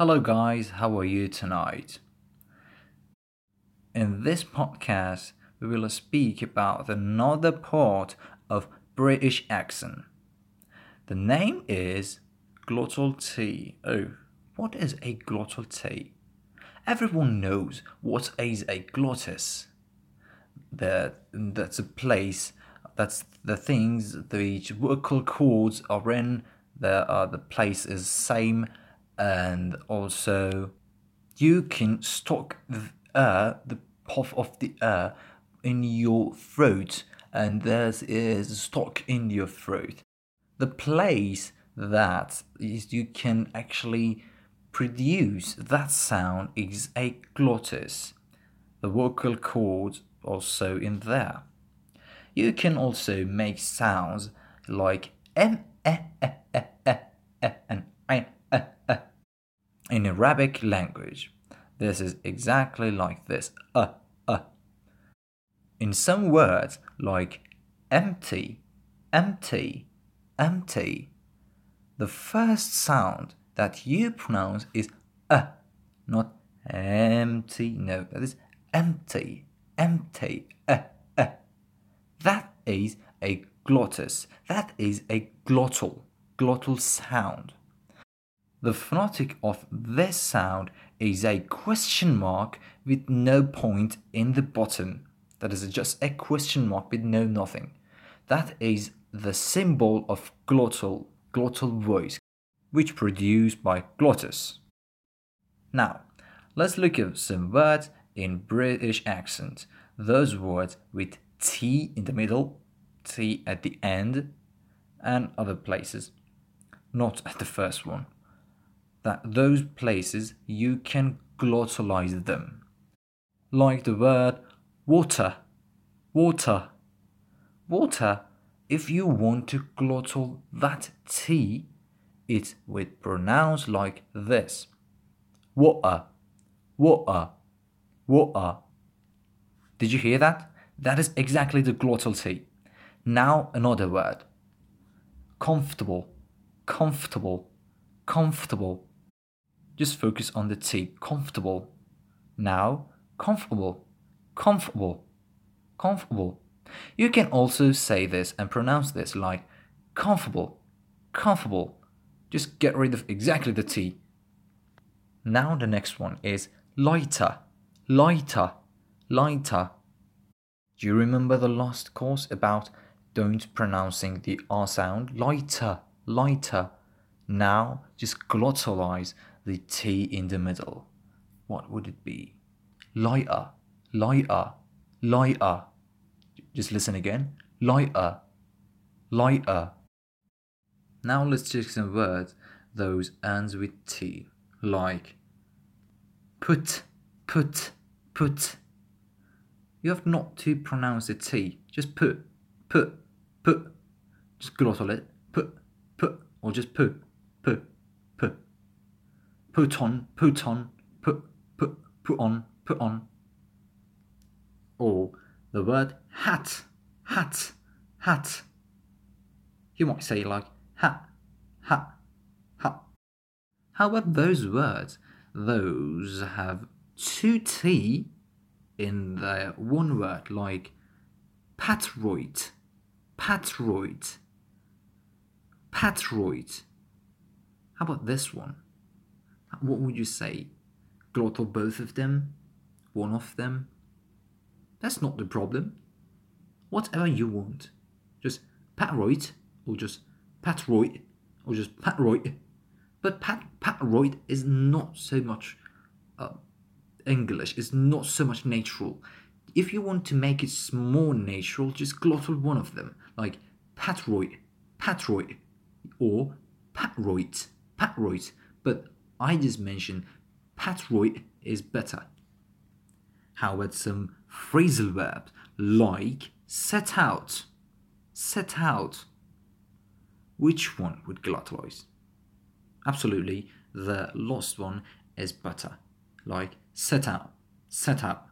Hello, guys, how are you tonight? In this podcast, we will speak about another part of British accent. The name is glottal T. Oh, what is a glottal T? Everyone knows what is a glottis. That that's a place. That's the things the vocal cords are in. The uh, the place is same, and also you can stock the air, the puff of the air in your throat, and there is stock in your throat. The place that is you can actually produce that sound is a glottis. The vocal cords also in there. You can also make sounds like m eh, and eh, eh. In Arabic language. This is exactly like this. Uh, uh. In some words like empty, empty, empty, the first sound that you pronounce is uh, not empty. No, that is empty, empty, uh, uh. That is a glottis. That is a glottal, glottal sound. The phonetic of this sound is a question mark with no point in the bottom. That is just a question mark with no nothing. That is the symbol of glottal, glottal voice, which produced by glottis. Now, let's look at some words in British accent. Those words with T in the middle, T at the end, and other places, not at the first one. That those places you can glottalize them. Like the word water, water, water. If you want to glottal that T, it would pronounce like this. Water, water, water. Did you hear that? That is exactly the glottal T. Now another word. Comfortable, comfortable, comfortable. Just focus on the T. Comfortable. Now, comfortable, comfortable, comfortable. You can also say this and pronounce this like comfortable, comfortable. Just get rid of exactly the T. Now the next one is lighter, lighter, lighter. Do you remember the last course about don't pronouncing the R sound? Lighter, lighter. Now just glottalize the T in the middle. What would it be? Lighter, lighter, lighter. Just listen again. Lighter, lighter. Now let's check some words those ends with T, like put, put, put. You have not to pronounce the T. Just put, put, put. Just glottal it. Put, put, or just put, put. Put on, put on, put, put, put on, put on. Or the word hat, hat, hat. You might say like ha, ha, ha. However, those words, those have two T in their one word, like patroit, patroit, patroit. How about this one? What would you say? Glottal both of them? One of them? That's not the problem. Whatever you want. Just patroit or just Patroit or just Patroit. But Pat Patroit is not so much uh, English. It's not so much natural. If you want to make it more natural, just glottal one of them, like Patroit, Patroit, or Patroit, Patroit. But I just mentioned Patroit is better. How about some phrasal verbs like set out, set out? Which one would glottalize? Absolutely, the last one is better, like set out, set out,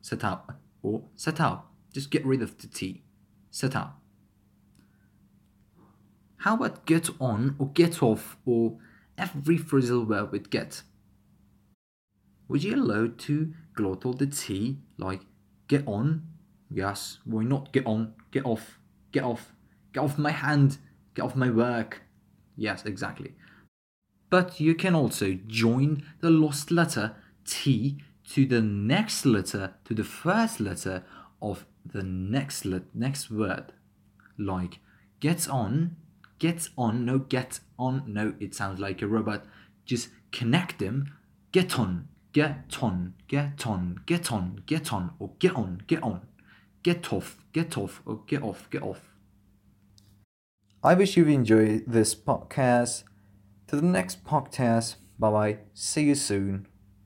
set out, or set out. Just get rid of the T. Set out. How about get on or get off or every phrasal verb with get? Would you allow to glottal the T like get on? Yes, why not get on? Get off, get off, get off my hand, get off my work. Yes, exactly. But you can also join the lost letter T to the next letter, to the first letter of the next let next word. Like get on, get on, no get on, no, it sounds like a robot. Just connect them, get on, get on, get on, get on, get on, or get on, get on, get off, get off, or get off, get off. I wish you enjoyed this podcast. To the next podcast. Bye bye. See you soon.